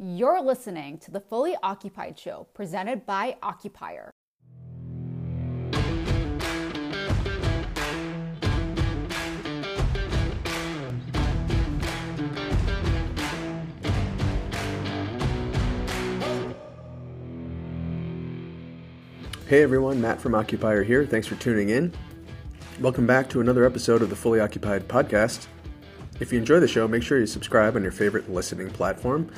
You're listening to the Fully Occupied Show presented by Occupier. Hey everyone, Matt from Occupier here. Thanks for tuning in. Welcome back to another episode of the Fully Occupied podcast. If you enjoy the show, make sure you subscribe on your favorite listening platform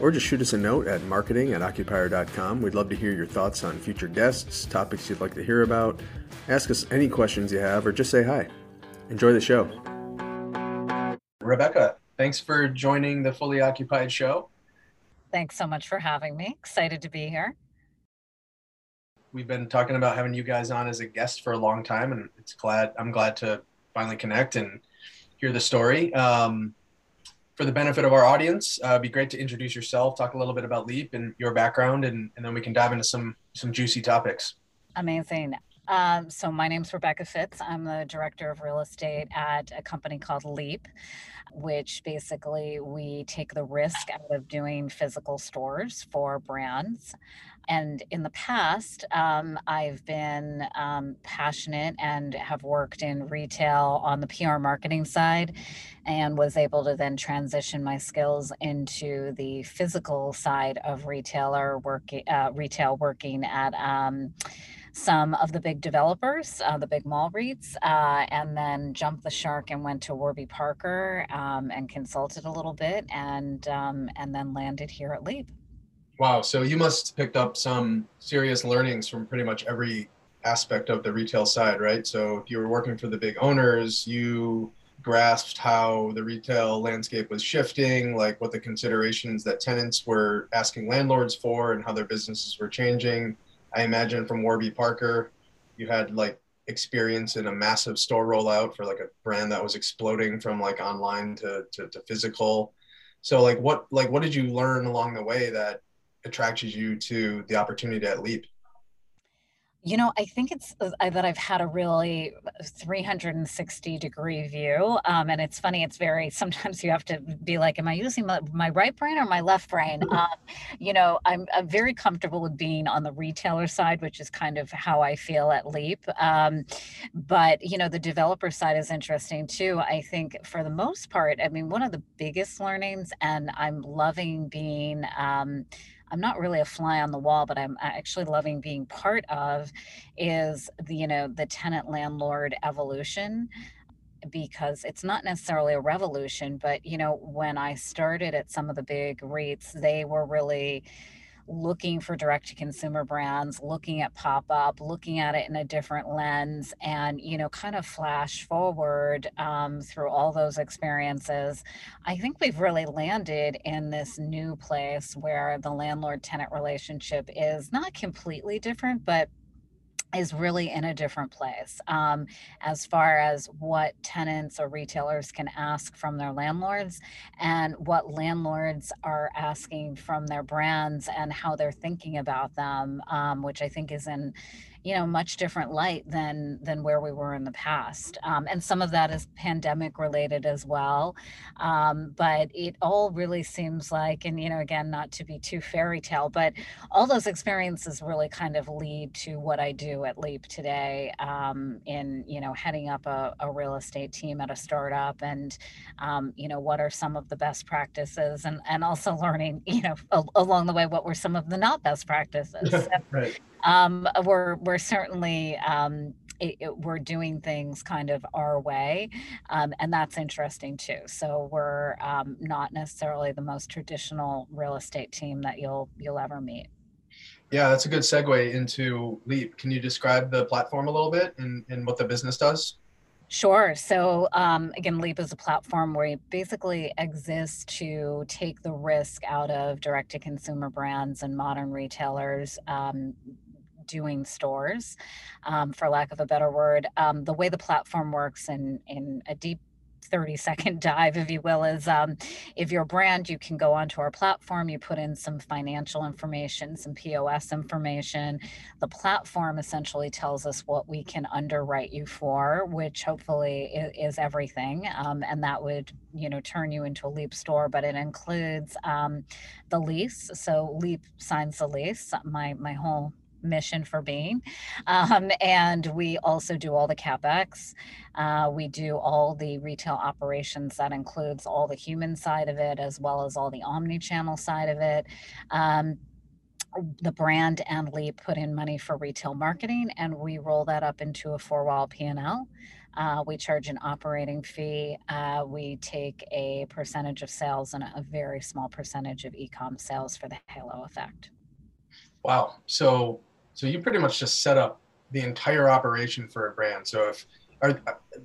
or just shoot us a note at marketing at occupier.com. We'd love to hear your thoughts on future guests, topics you'd like to hear about. Ask us any questions you have or just say hi. Enjoy the show. Rebecca, thanks for joining the Fully Occupied show. Thanks so much for having me. Excited to be here we've been talking about having you guys on as a guest for a long time, and it's glad I'm glad to finally connect and hear the story. Um, for the benefit of our audience, uh, it'd be great to introduce yourself, talk a little bit about Leap and your background, and, and then we can dive into some some juicy topics. Amazing. Um, so my name's Rebecca Fitz. I'm the director of real estate at a company called Leap, which basically we take the risk out of doing physical stores for brands. And in the past, um, I've been um, passionate and have worked in retail on the PR marketing side and was able to then transition my skills into the physical side of retailer work, uh, retail working at um, some of the big developers, uh, the big mall REITs, uh, and then jumped the shark and went to Warby Parker um, and consulted a little bit, and um, and then landed here at Leap. Wow! So you must picked up some serious learnings from pretty much every aspect of the retail side, right? So if you were working for the big owners, you grasped how the retail landscape was shifting, like what the considerations that tenants were asking landlords for, and how their businesses were changing I imagine from Warby Parker, you had like experience in a massive store rollout for like a brand that was exploding from like online to, to, to physical. So like what like what did you learn along the way that attracted you to the opportunity at Leap? You know, I think it's that I've had a really 360 degree view. Um, and it's funny, it's very, sometimes you have to be like, am I using my, my right brain or my left brain? Um, you know, I'm, I'm, very comfortable with being on the retailer side, which is kind of how I feel at Leap. Um, but, you know, the developer side is interesting too. I think for the most part, I mean, one of the biggest learnings, and I'm loving being, um, I'm not really a fly on the wall, but I'm actually loving being part of is the, you know, the tenant landlord evolution because it's not necessarily a revolution, but you know, when I started at some of the big REITs, they were really looking for direct to consumer brands, looking at pop up, looking at it in a different lens, and you know, kind of flash forward um, through all those experiences. I think we've really landed in this new place where the landlord tenant relationship is not completely different, but is really in a different place um, as far as what tenants or retailers can ask from their landlords and what landlords are asking from their brands and how they're thinking about them um, which i think is in you know much different light than than where we were in the past. Um, and some of that is pandemic related as well. Um, but it all really seems like and you know again not to be too fairy tale but all those experiences really kind of lead to what i do at leap today um, in you know heading up a, a, real estate team at a startup and um, you know what are some of the best practices and and also learning you know a, along the way what were some of the not best practices. So, right um, we're we're certainly um, it, it, we're doing things kind of our way, um, and that's interesting too. So we're um, not necessarily the most traditional real estate team that you'll you'll ever meet. Yeah, that's a good segue into Leap. Can you describe the platform a little bit and, and what the business does? Sure. So um, again, Leap is a platform where it basically exists to take the risk out of direct to consumer brands and modern retailers, um, doing stores, um, for lack of a better word. Um, the way the platform works in, in a deep 30 second dive, if you will, is um, if you're a brand, you can go onto our platform, you put in some financial information, some POS information. The platform essentially tells us what we can underwrite you for, which hopefully is, is everything. Um, and that would, you know, turn you into a Leap store, but it includes um, the lease. So Leap signs the lease. My, my whole mission for being. Um, and we also do all the CapEx. Uh, we do all the retail operations. That includes all the human side of it, as well as all the omni-channel side of it. Um, the brand and Leap put in money for retail marketing, and we roll that up into a four-wall P&L. Uh, we charge an operating fee. Uh, we take a percentage of sales and a very small percentage of e-com sales for the halo effect. Wow. So so you pretty much just set up the entire operation for a brand. So if are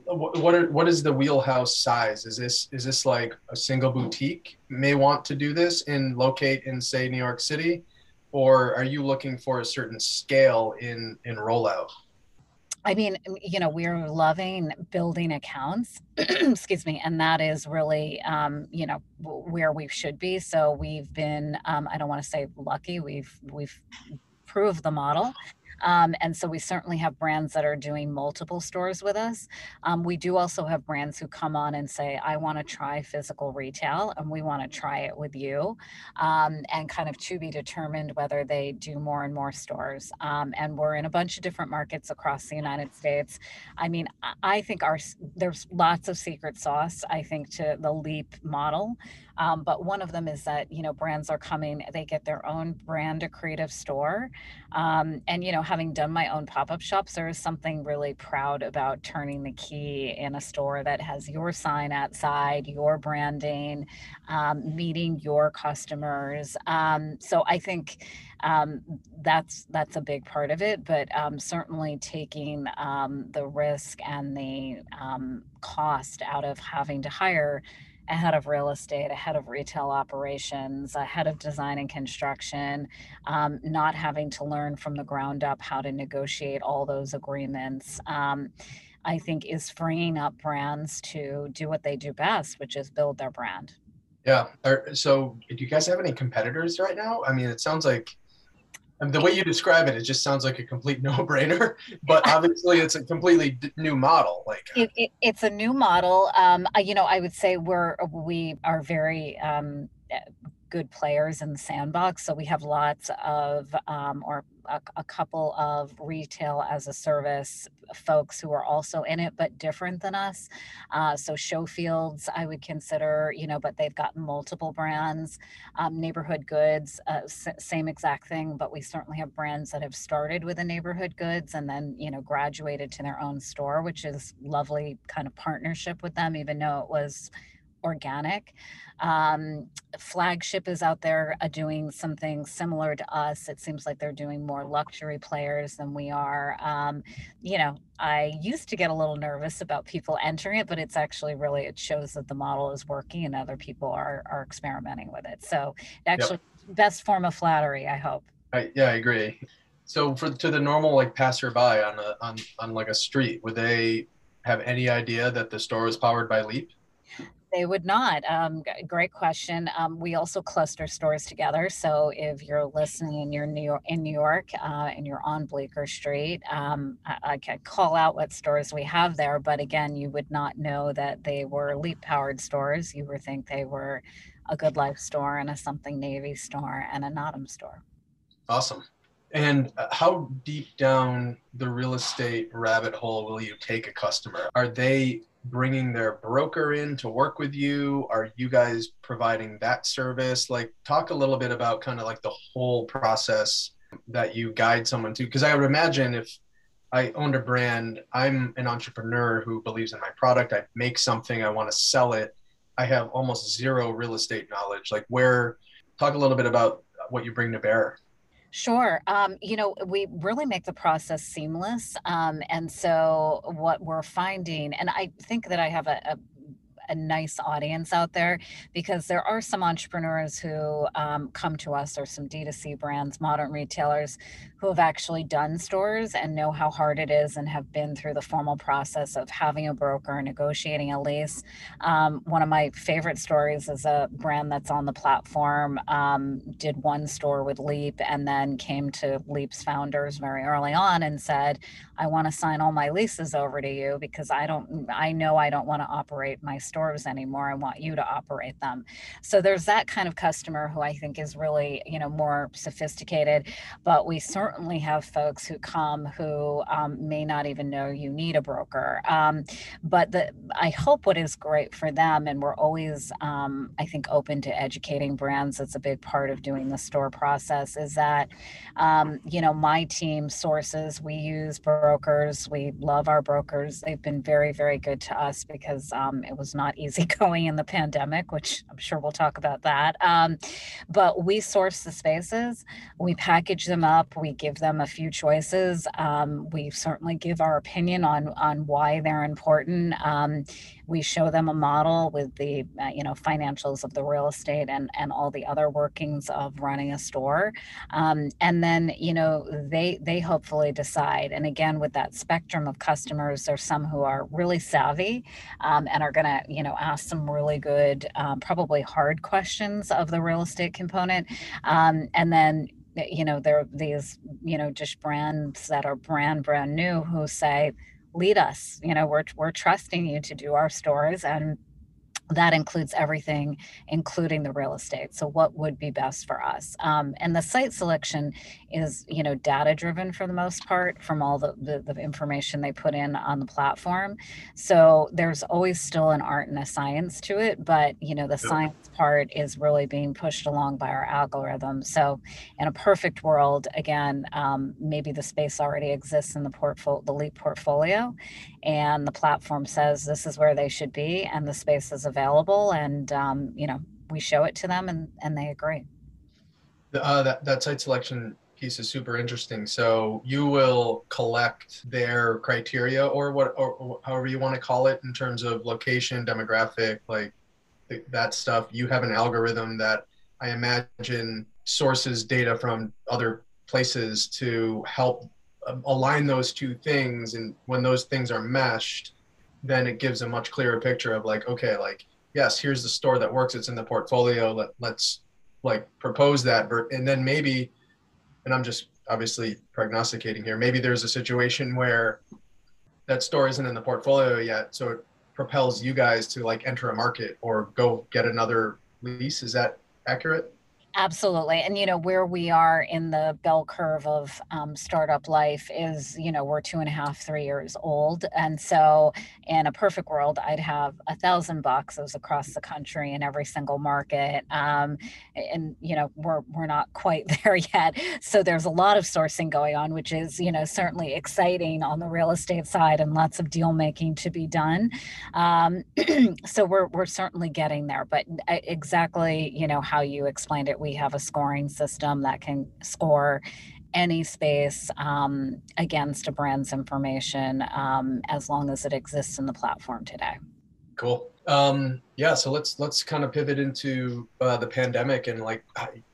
what are what is the wheelhouse size? Is this is this like a single boutique may want to do this and locate in say New York City, or are you looking for a certain scale in in rollout? I mean, you know, we're loving building accounts, excuse me, and that is really, um, you know, where we should be. So we've been, um, I don't want to say lucky, we've we've improve the model. Um, and so we certainly have brands that are doing multiple stores with us. Um, we do also have brands who come on and say, I want to try physical retail and we want to try it with you. Um, and kind of to be determined whether they do more and more stores. Um, and we're in a bunch of different markets across the United States. I mean, I think our there's lots of secret sauce, I think, to the LEAP model. Um, but one of them is that, you know, brands are coming, they get their own brand a creative store. Um, and, you know, having done my own pop up shops, there is something really proud about turning the key in a store that has your sign outside, your branding, um, meeting your customers. Um, so I think um, that's that's a big part of it. But um, certainly taking um, the risk and the cost out of having to hire a head of real estate, ahead of retail operations, ahead of design and construction, um, not having to learn from the ground up how to negotiate all those agreements. Um, I think is freeing up brands to do what they do best, which is build their brand. Yeah. So, do you guys have any competitors right now? I mean, it sounds like and the way you describe it, it just sounds like a complete no-brainer. But obviously, it's a completely new model. Like it, it, it's a new model. Um, you know, I would say we're we are very um, good players in the sandbox. So we have lots of, um, or a, a, couple of retail as a service folks who are also in it, but different than us. Uh, so Showfields, I would consider, you know, but they've got multiple brands. Um, neighborhood Goods, uh, s- same exact thing, but we certainly have brands that have started with a neighborhood goods and then, you know, graduated to their own store, which is lovely kind of partnership with them, even though it was organic. Um, Flagship is out there uh, doing something similar to us. It seems like they're doing more luxury players than we are. Um, you know, I used to get a little nervous about people entering it, but it's actually really it shows that the model is working and other people are are experimenting with it. So actually, yep. best form of flattery, I hope. I, yeah, I agree. So for to the normal like passerby on a on on like a street, would they have any idea that the store is powered by Leap? They would not. Um, great question. Um, we also cluster stores together. So if you're listening and you're New York, in New York uh, and you're on Bleecker Street, um, I, I can call out what stores we have there. But again, you would not know that they were Leap powered stores. You would think they were a Good Life store and a Something Navy store and a Naadam store. Awesome. And uh, how deep down the real estate rabbit hole will you take a customer? Are they bringing their broker in to work with you? Are you guys providing that service? Like, talk a little bit about kind of like the whole process that you guide someone to. Because I would imagine if I owned a brand, I'm an entrepreneur who believes in my product, I make something, I want to sell it. I have almost zero real estate knowledge. Like, where, talk a little bit about what you bring to bear. Sure. Um, you know, we really make the process seamless. Um, and so, what we're finding, and I think that I have a, a a nice audience out there because there are some entrepreneurs who um, come to us or some D2C brands, modern retailers who have actually done stores and know how hard it is and have been through the formal process of having a broker, negotiating a lease. Um, one of my favorite stories is a brand that's on the platform, um, did one store with Leap and then came to Leap's founders very early on and said, I want to sign all my leases over to you because I don't, I know I don't want to operate my stores anymore. I want you to operate them. So there's that kind of customer who I think is really, you know, more sophisticated, but we certainly have folks who come who um, may not even know you need a broker. Um, but the, I hope what is great for them, and we're always, um, I think, open to educating brands. That's a big part of doing the store process is that, um, you know, my team sources, we use brokers. We love our brokers. They've been very, very good to us because um, it was not easy going in the pandemic, which I'm sure we'll talk about that. Um, but we source the spaces, we package them up, we give them a few choices. Um, we certainly give our opinion on on why they're important. Um, we show them a model with the uh, you know financials of the real estate and and all the other workings of running a store um, and then you know they they hopefully decide and again with that spectrum of customers there's some who are really savvy um, and are going to you know ask some really good um, probably hard questions of the real estate component um, and then you know there are these you know just brands that are brand brand new who say lead us you know we're we're trusting you to do our stores and that includes everything including the real estate. So what would be best for us? Um, and the site selection is you know data driven for the most part from all the, the, the information they put in on the platform. So there's always still an art and a science to it but you know the science part is really being pushed along by our algorithm. So in a perfect world again um, maybe the space already exists in the portfolio the leap portfolio and the platform says this is where they should be and the space is available and um, you know we show it to them and and they agree. Uh, that, that site selection piece is super interesting. So you will collect their criteria or what or, however you want to call it in terms of location demographic like th- that stuff. You have an algorithm that i imagine sources data from other places to help align those two things and when those things are meshed then it gives a much clearer picture of like okay like yes here's the store that works it's in the portfolio Let, let's like propose that and then maybe and i'm just obviously prognosticating here maybe there's a situation where that store isn't in the portfolio yet so it propels you guys to like enter a market or go get another lease. Is that accurate Absolutely. And, you know, where we are in the bell curve of um, startup life is, you know, we're two and a half, three years old. And so, in a perfect world, I'd have a thousand boxes across the country in every single market. Um, and, you know, we're, we're not quite there yet. So, there's a lot of sourcing going on, which is, you know, certainly exciting on the real estate side and lots of deal making to be done. Um, so, we're, we're certainly getting there. But uh, exactly, you know, how you explained it we have a scoring system that can score any space um, against a brand's information um, as long as it exists in the platform today. Cool. Um, yeah, so let's let's kind of pivot into uh, the pandemic and like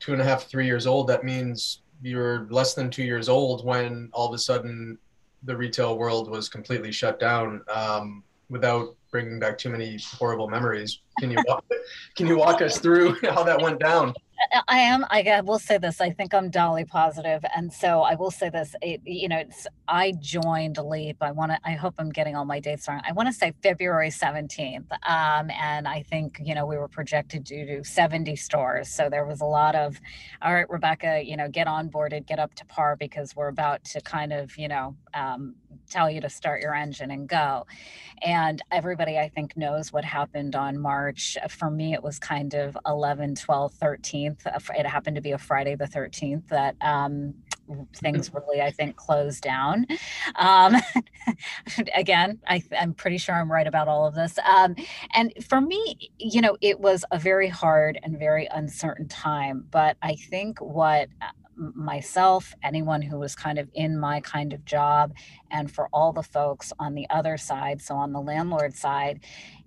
two and a half, three years old. That means you're less than two years old when all of a sudden the retail world was completely shut down um, without bringing back too many horrible memories. Can you walk, can you walk us through how that went down? I am. I will say this. I think I'm Dolly positive, and so I will say this. It, you know, it's. I joined Leap. I want to. I hope I'm getting all my dates wrong. I want to say February 17th. Um, and I think you know we were projected to do 70 stores, so there was a lot of, all right, Rebecca, you know, get onboarded, get up to par because we're about to kind of you know um, tell you to start your engine and go. And everybody, I think, knows what happened on March. For me, it was kind of 11, 12, 13th. It happened to be a Friday the 13th that um, things really, I think, closed down. Um, again, I, am pretty sure I'm right about all of this. Um, and for me, you know, it was a very hard and very uncertain time. But I think what myself, anyone who was kind of in my kind of job, and for all the folks on the other side, so on the landlord side,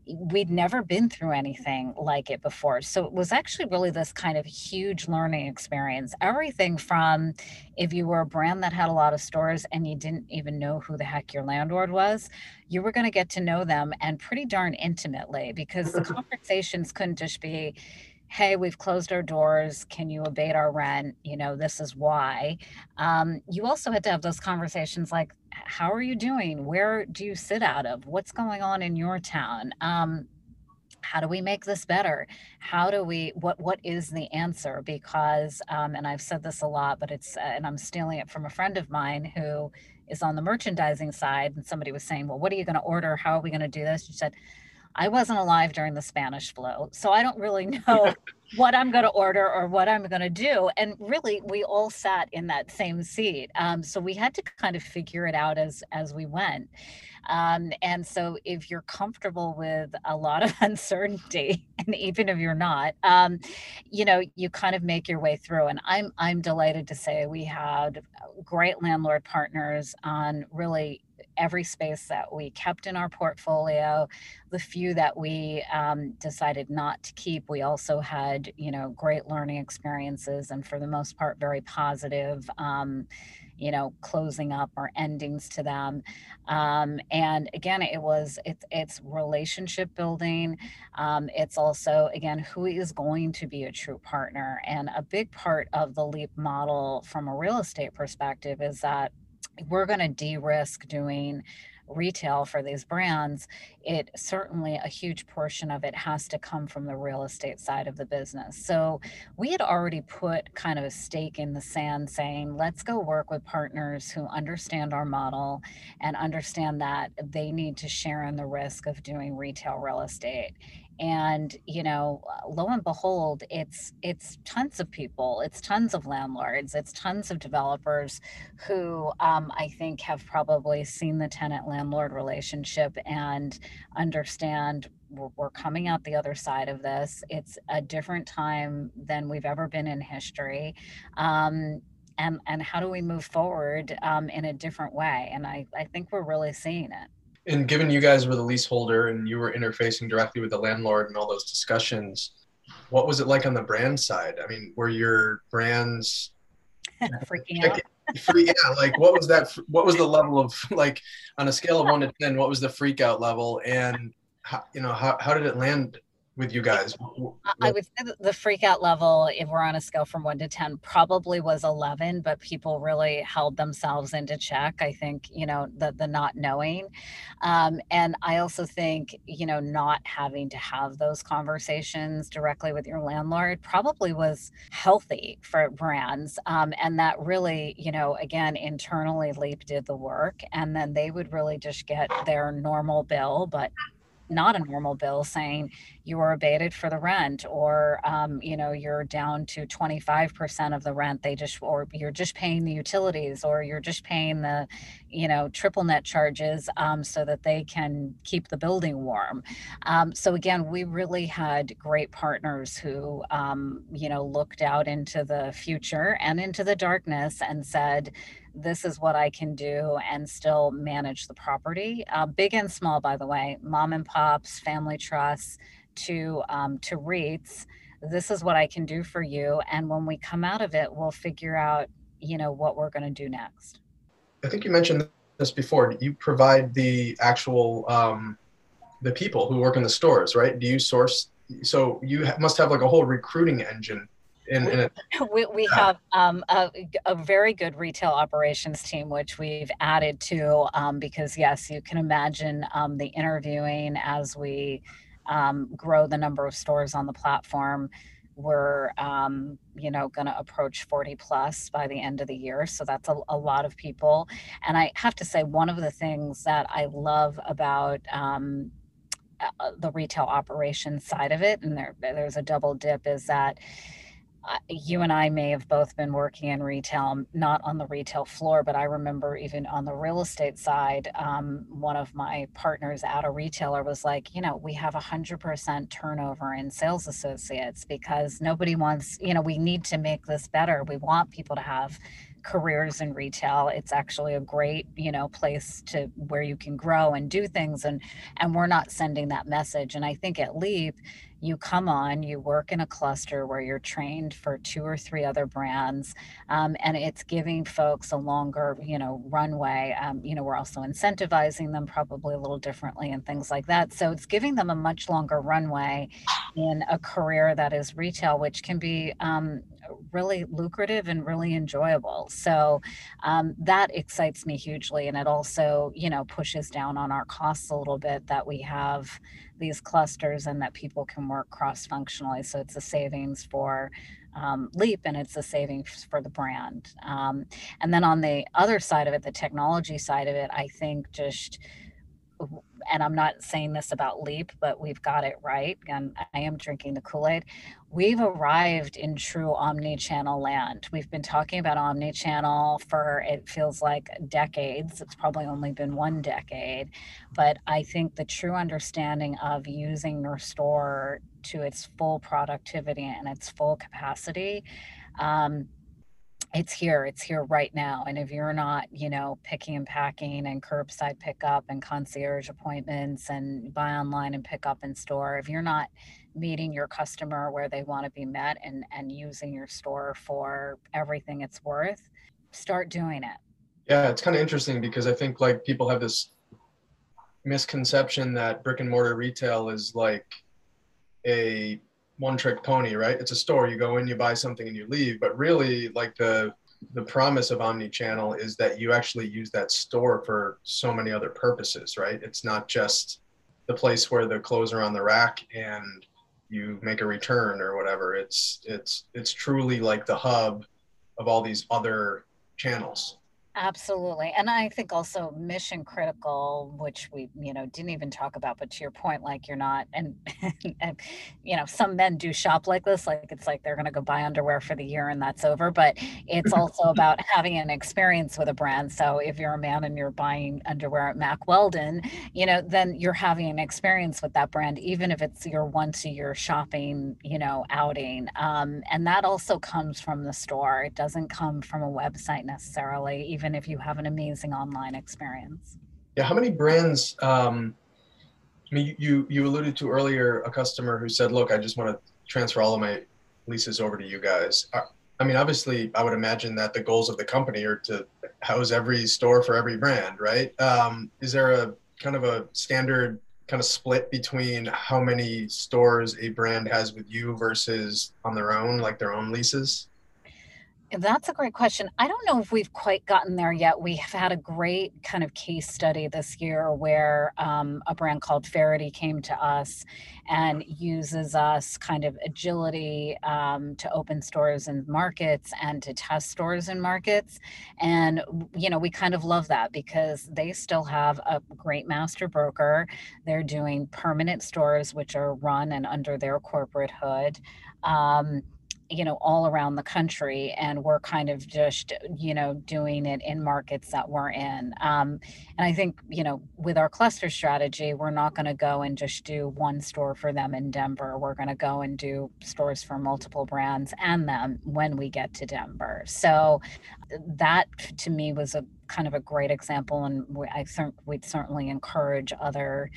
we'd never been through anything like it before. So it was actually really this kind of huge learning experience. Everything from if you were a brand that had a lot of stores and you didn't even know who the heck your landlord was, you were going to get to know them and pretty darn intimately because the conversations couldn't just be, hey, we've closed our doors. Can you abate our rent? You know, this is why. Um, you also had to have those conversations like, how are you doing? Where do you sit out of? What's going on in your town? Um, how do we make this better how do we what what is the answer because um, and i've said this a lot but it's uh, and i'm stealing it from a friend of mine who is on the merchandising side and somebody was saying well what are you going to order how are we going to do this she said I wasn't alive during the Spanish flu, so I don't really know what I'm going to order or what I'm going to do. And really, we all sat in that same seat, um, so we had to kind of figure it out as as we went. Um, and so, if you're comfortable with a lot of uncertainty, and even if you're not, um, you know, you kind of make your way through. And I'm I'm delighted to say we had great landlord partners on really every space that we kept in our portfolio the few that we um, decided not to keep. We also had you know great learning experiences and for the most part very positive um, you know closing up or endings to them. Um, and again it was it's it's relationship building. Um, it's also again who is going to be a true partner. And a big part of the leap model from a real estate perspective is that we're going to de-risk doing retail for these brands, it certainly a huge portion of it has to come from the real estate side of the business. So we had already put kind of a stake in the sand saying, let's go work with partners who understand our model and understand that they need to share in the risk of doing retail real estate and you know lo and behold it's it's tons of people it's tons of landlords it's tons of developers who um, i think have probably seen the tenant landlord relationship and understand we're, we're coming out the other side of this. It's a different time than we've ever been in history. Um, and and how do we move forward um, in a different way? And i i think we're really seeing it and given you guys were the leaseholder and you were interfacing directly with the landlord and all those discussions, what was it like on the brand side? I mean, were your brands freaking out? Free, yeah, like what was that? What was the level of like on a scale of one to ten? What was the freak out level? And how, you know, how how did it land with you guys? I would say the freak out level, if we're on a scale from one to 10, probably was 11, but people really held themselves into check. I think, you know, the, the not knowing. Um, and I also think, you know, not having to have those conversations directly with your landlord probably was healthy for brands. Um, and that really, you know, again, internally Leap did the work. And then they would really just get their normal bill, but not a normal bill saying you are abated for the rent or um, you know you're down to 25% of the rent they just or you're just paying the utilities or you're just paying the you know triple net charges um, so that they can keep the building warm. Um, so again we really had great partners who um, you know looked out into the future and into the darkness and said this is what I can do and still manage the property. Uh, big and small, by the way, mom and pops, family trusts to um, to REITs. This is what I can do for you, and when we come out of it, we'll figure out, you know, what we're going to do next. I think you mentioned this before. You provide the actual um, the people who work in the stores, right? Do you source? So you must have like a whole recruiting engine we, we have um, a, a, very good retail operations team which we've added to um, because yes you can imagine um, the interviewing as we um, grow the number of stores on the platform we're um, you know going to approach 40 plus by the end of the year. So that's a, a, lot of people. And i have to say one of the things that i love about um, uh, the retail operations side of it and there there's a double dip is that you and I may have both been working in retail, not on the retail floor, but I remember even on the real estate side, um, one of my partners at a retailer was like, you know, we have a hundred percent turnover in sales associates because nobody wants, you know, we need to make this better. We want people to have careers in retail it's actually a great you know place to where you can grow and do things and and we're not sending that message and i think at leap you come on, you work in a cluster where you're trained for two or three other brands, um, and it's giving folks a longer, you know, runway. Um, you know, we're also incentivizing them probably a little differently and things like that. So it's giving them a much longer runway in a career that is retail, which can be um, really lucrative and really enjoyable. So um, that excites me hugely, and it also, you know, pushes down on our costs a little bit that we have these clusters and that people can work cross functionally. So it's a savings for um, Leap and it's a savings for the brand. Um, and then on the other side of it, the technology side of it, I think just and I'm not saying this about Leap, but we've got it right. And I am drinking the Kool Aid. We've arrived in true omni channel land. We've been talking about omni channel for it feels like decades. It's probably only been one decade. But I think the true understanding of using your store to its full productivity and its full capacity. Um, it's here it's here right now and if you're not you know picking and packing and curbside pickup and concierge appointments and buy online and pick up in store if you're not meeting your customer where they want to be met and and using your store for everything it's worth start doing it. Yeah it's kind of interesting because i think like people have this misconception that brick and mortar retail is like a one trick pony, right? It's a store. You go in, you buy something, and you leave. But really, like the the promise of omni-channel is that you actually use that store for so many other purposes, right? It's not just the place where the clothes are on the rack and you make a return or whatever. It's it's it's truly like the hub of all these other channels. Absolutely. And I think also mission critical, which we, you know, didn't even talk about, but to your point, like you're not, and, and you know, some men do shop like this, like it's like they're going to go buy underwear for the year and that's over. But it's also about having an experience with a brand. So if you're a man and you're buying underwear at Mack Weldon, you know, then you're having an experience with that brand, even if it's your once a year shopping, you know, outing. Um, and that also comes from the store. It doesn't come from a website necessarily, even even if you have an amazing online experience. Yeah, how many brands? Um, I mean, you you alluded to earlier a customer who said, "Look, I just want to transfer all of my leases over to you guys." Uh, I mean, obviously, I would imagine that the goals of the company are to house every store for every brand, right? Um, is there a kind of a standard kind of split between how many stores a brand has with you versus on their own, like their own leases? That's a great question. I don't know if we've quite gotten there yet. We have had a great kind of case study this year where um, a brand called Faherty came to us and uses us kind of agility um, to open stores in markets and to test stores in markets. And, you know, we kind of love that because they still have a great master broker. They're doing permanent stores, which are run and under their corporate hood. Um, you know all around the country and we're kind of just you know doing it in markets that we're in. Um, and i think you know with our cluster strategy we're not going to go and just do one store for them in denver. We're going to go and do stores for multiple brands and them when we get to denver. So that to me was a kind of a great example and i think we'd certainly encourage other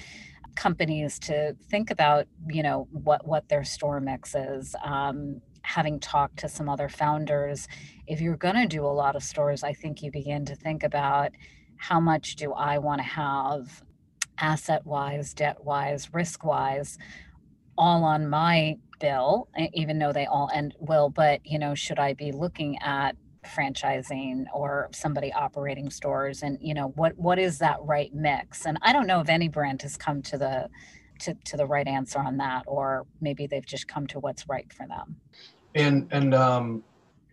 companies to think about you know what what their store mix is. Um, having talked to some other founders, if you're going to do a lot of stores, I think you begin to think about how much do I want to have asset wise, debt wise, risk wise, all on my bill, even though they all end will, but you know, should I be looking at franchising or somebody operating stores? And you know what what is that right mix? And i don't know if any brand has come to the to, to the right answer on that or maybe they've just come to what's right for them and and um,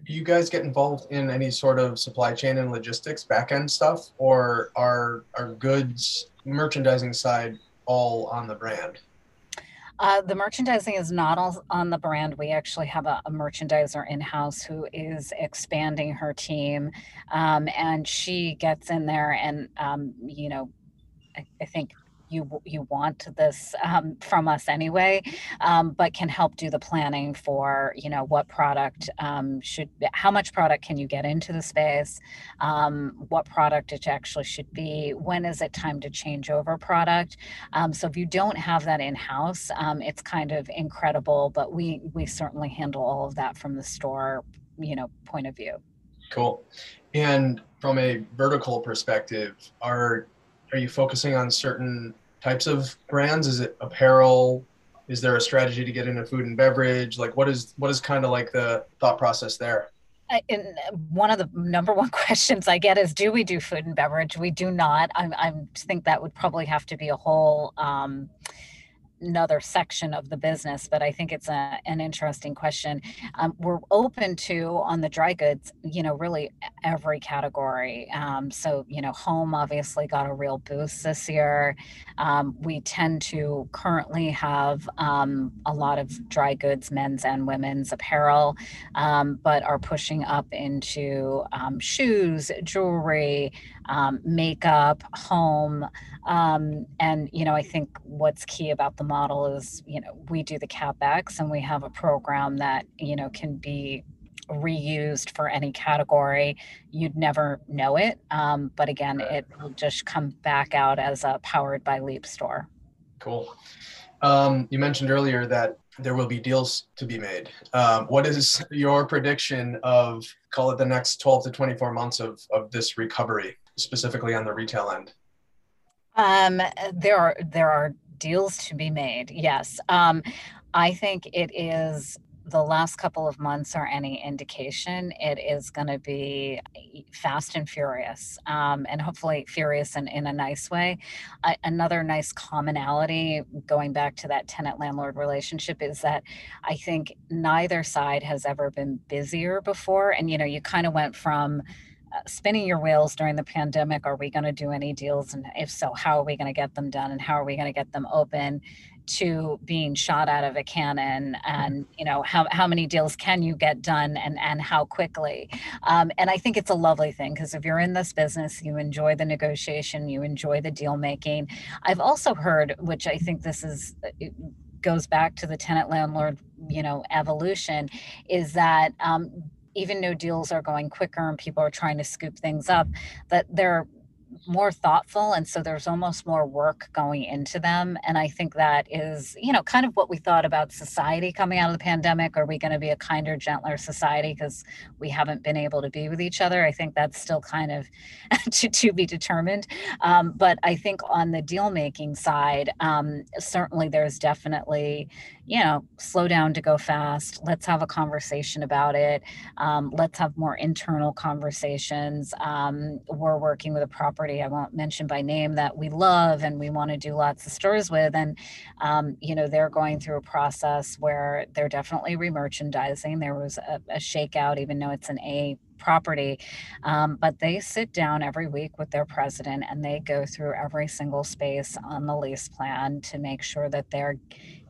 do you guys get involved in any sort of supply chain and logistics back end stuff, or are are goods merchandising side all on the brand? Uh, the merchandising is not all on the brand. We actually have a, a merchandiser in house who is expanding her team, um, and she gets in there and um, you know, I, I think you you want this um, from us anyway, um, but can help do the planning for you know what product um, should how much product can you get into the space, um, what product it actually should be, when is it time to change over product. Um, so if you don't have that in house, um, it's kind of incredible, but we we certainly handle all of that from the store you know point of view. Cool. And from a vertical perspective, are are you focusing on certain types of brands? Is it apparel? Is there a strategy to get into food and beverage? Like what is what is kind of like the thought process there? and one of the number one questions I get is, do we do food and beverage? We do not. I, I think that would probably have to be a whole um, another section of the business, but I think it's a, an interesting question. Um, we're open to on the dry goods, you know, really every category. Um, so, you know, home obviously got a real boost this year. Um, we tend to currently have um, a lot of dry goods, men's and women's apparel, um, but are pushing up into um, shoes, jewelry, makeup, home. Um, and you know, I think what's key about the model is, you know, we do the capex, and we have a program that you know can be reused for any category. You'd never know it, um, but again, it will just come back out as a powered by Leap store. Cool. Um, you mentioned earlier that there will be deals to be made. Um, what is your prediction of call it the next 12 to 24 months of, of this recovery, specifically on the retail end? Um, there are there are deals to be made. Yes, um, I think it is the last couple of months are any indication, it is going to be fast and furious, um, and hopefully furious in, in a nice way. I, another nice commonality, going back to that tenant landlord relationship, is that I think neither side has ever been busier before. And, you know, you kind of went from spinning your wheels during the pandemic. Are we going to do any deals? And if so, how are we going to get them done? And how are we going to get them open? to being shot out of a cannon and you know how, how many deals can you get done and and how quickly um, and i think it's a lovely thing because if you're in this business you enjoy the negotiation you enjoy the deal making i've also heard which i think this is uh, goes back to the tenant landlord you know evolution is that um, even though deals are going quicker and people are trying to scoop things up, that they're more thoughtful and so there's almost more work going into them. And i think that is you know kind of what we thought about society coming out of the pandemic. Are we going to be a kinder gentler society because we haven't been able to be with each other? I think that's still kind of to, to be determined. Um, but i think on the deal making side um, certainly there's definitely you know slow down to go fast let's have a conversation about it um, let's have more internal conversations um, we're working with a property I won't mention by name that we love and we want to do lots of stores with. And, um, you know, they're going through a process where they're definitely remerchandising. There was a, a shakeout, even though it's an A property. Um, but they sit down every week with their president and they go through every single space on the lease plan to make sure that they're,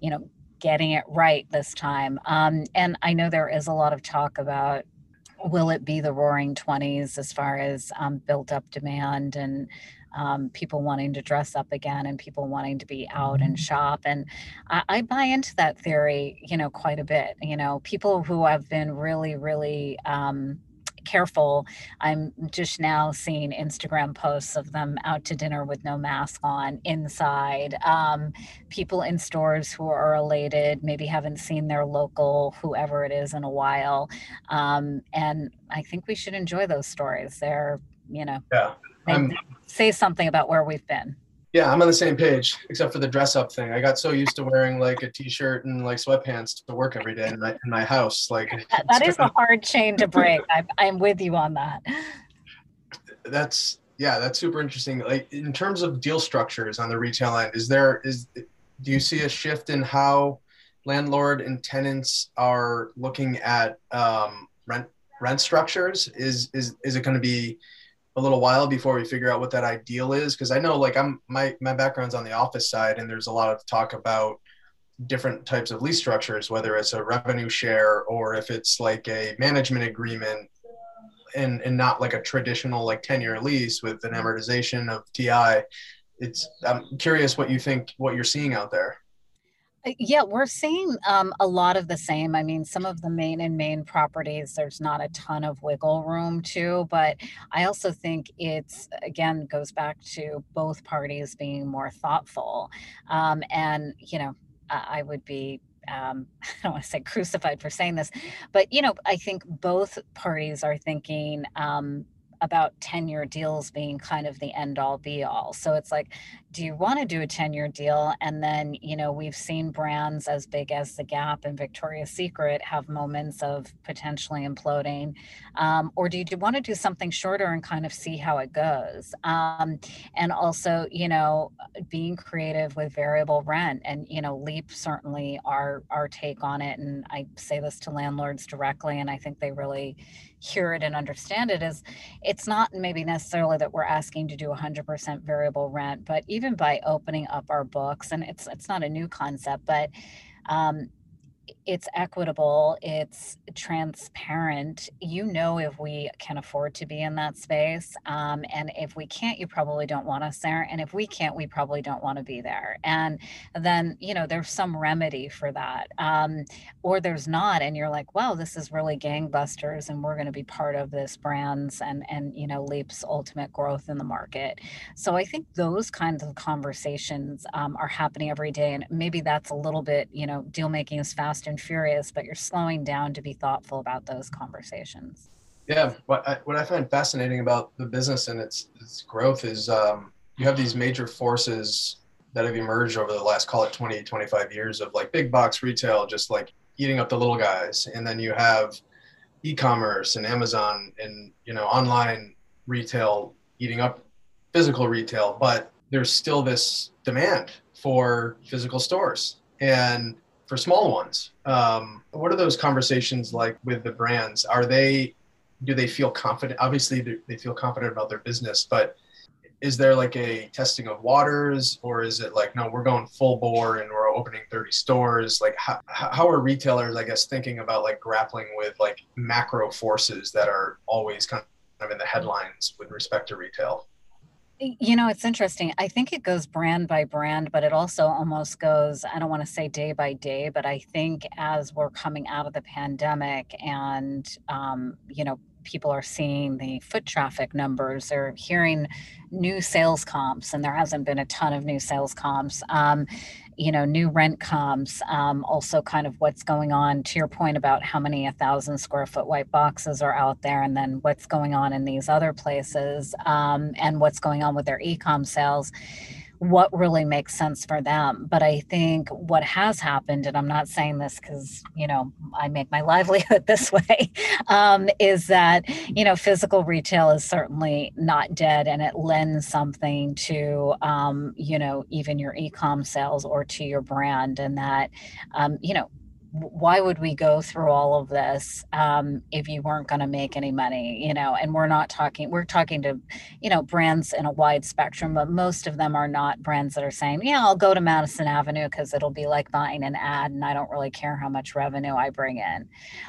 you know, getting it right this time. Um, and I know there is a lot of talk about will it be the roaring 20s as far as um, built up demand and um, people wanting to dress up again and people wanting to be out and mm-hmm. shop and I, I, buy into that theory you know quite a bit you know people who have been really really um, careful. I'm just now seeing Instagram posts of them out to dinner with no mask on inside. Um, people in stores who are elated, maybe haven't seen their local, whoever it is, in a while. Um, and I think we should enjoy those stories. They're, you know, yeah. they say something about where we've been. Yeah, I'm on the same page, except for the dress up thing. I got so used to wearing like a t-shirt and like sweatpants to work every day in my, in my house. Like that, that is a hard chain to break. I'm, I'm with you on that. That's yeah, that's super interesting. Like in terms of deal structures on the retail end, is there is do you see a shift in how landlord and tenants are looking at um, rent rent structures? Is is is it going to be a little while before we figure out what that ideal is because i know like i'm my my background's on the office side and there's a lot of talk about different types of lease structures whether it's a revenue share or if it's like a management agreement and and not like a traditional like 10 year lease with an amortization of ti it's i'm curious what you think what you're seeing out there yeah, we're seeing um, a lot of the same. I mean, some of the main and main properties, there's not a ton of wiggle room to, but I also think it's, again, goes back to both parties being more thoughtful. Um, and, you know, I would be um, I don't want to say crucified for saying this, but you know, I think both parties are thinking um, about 10 year deals being kind of the end all be all. So it's like, do you want to do a 10 year deal? And then, you know, we've seen brands as big as The Gap and Victoria's Secret have moments of potentially imploding. Um, or do you want to do something shorter and kind of see how it goes? Um, and also, you know, being creative with variable rent and, you know, Leap certainly our, our take on it. And I say this to landlords directly, and I think they really hear it and understand it is it's not maybe necessarily that we're asking to do 100% variable rent but even by opening up our books and it's it's not a new concept but um, it's equitable, it's transparent. You know if we can afford to be in that space. Um, and if we can't, you probably don't want us there. And if we can't, we probably don't want to be there. And then, you know, there's some remedy for that. Um, or there's not. And you're like, wow, this is really gangbusters and we're going to be part of this brand's and, and, you know, Leap's ultimate growth in the market. So I think those kinds of conversations um, are happening every day. And maybe that's a little bit, you know, deal making is fast fast and furious, but you're slowing down to be thoughtful about those conversations. Yeah, what I, what I find fascinating about the business and its its growth is um, you have these major forces that have emerged over the last call it 20 25 years of like big box retail just like eating up the little guys and then you have e-commerce and amazon and you know online retail eating up physical retail but there's still this demand for physical stores and for small ones. Um, what are those conversations like with the brands? Are they, do they feel confident? Obviously, they feel confident about their business, but is there like a testing of waters or is it like, no, we're going full bore and we're opening 30 stores? Like, how, how are retailers, I guess, thinking about like grappling with like macro forces that are always kind of in the headlines with respect to retail? You know, it's interesting. I think it goes brand by brand, but it also almost goes, I don't want to say day by day, but I think as we're coming out of the pandemic and, um, you know, people are seeing the foot traffic numbers, they're hearing new sales comps, and there hasn't been a ton of new sales comps. Um, you know, new rent comps, um, also kind of what's going on to your point about how many a thousand square foot white boxes are out there, and then what's going on in these other places, um, and what's going on with their e-com sales what really makes sense for them. But I think what has happened, and I'm not saying this because, you know, I make my livelihood this way, um, is that, you know, physical retail is certainly not dead and it lends something to, um, you know, even your e com sales or to your brand. And that, um, you know, why would we go through all of this um, if you weren't going to make any money you know? And we're not talking we're talking to you know brands in a wide spectrum but most of them are not brands that are saying yeah i'll go to madison avenue because it'll be like buying an ad and i don't really care how much revenue i bring in.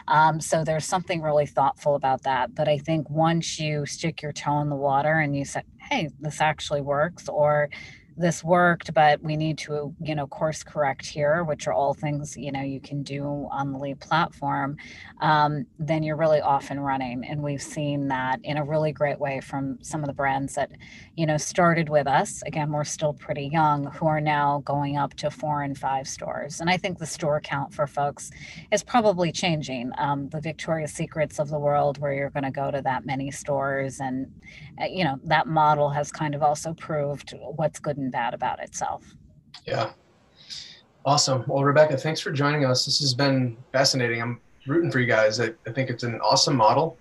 Um, so there's something really thoughtful about that but i think once you stick your toe in the water and you say hey this actually works or this worked, but we need to, you know, course correct here, which are all things, you know, you can do on the Leap platform, um, then you're really off and running. And we've seen that in a really great way from some of the brands that, you know, started with us. Again, we're still pretty young, who are now going up to four and five stores. And I think the store count for folks is probably changing. Um, the Victoria's Secrets of the world, where you're going to go to that many stores. And, Uh, you know, that model has kind of also proved what's good and and bad about itself. Yeah. Awesome. Well, Rebecca, thanks for joining us. This has been fascinating. I'm rooting for you guys. I, I think it's an awesome model.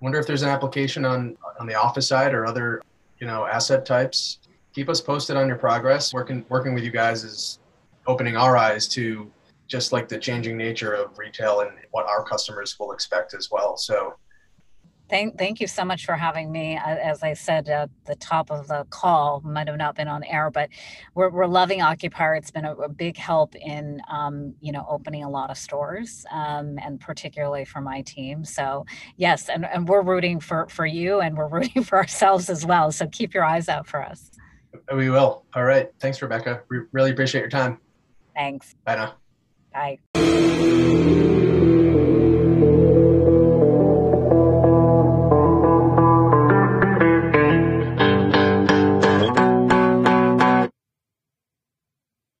Wonder if there's an application on on the office side or other, you know, asset types. Keep us posted on your progress. Working working with you guys is opening our eyes to just like the changing nature of retail and what our customers will expect as well. So Thank, thank you so much for having me. As I said at the top of the call, might have not been on air, but we're, we're loving Occupier. It's been a, a big help in, um, you know, opening a lot of stores, um, and particularly for my team. So yes, and, and we're rooting for for you, and we're rooting for ourselves as well. So keep your eyes out for us. We will. All right. Thanks, Rebecca. We really appreciate your time. Thanks. Bye now. Bye.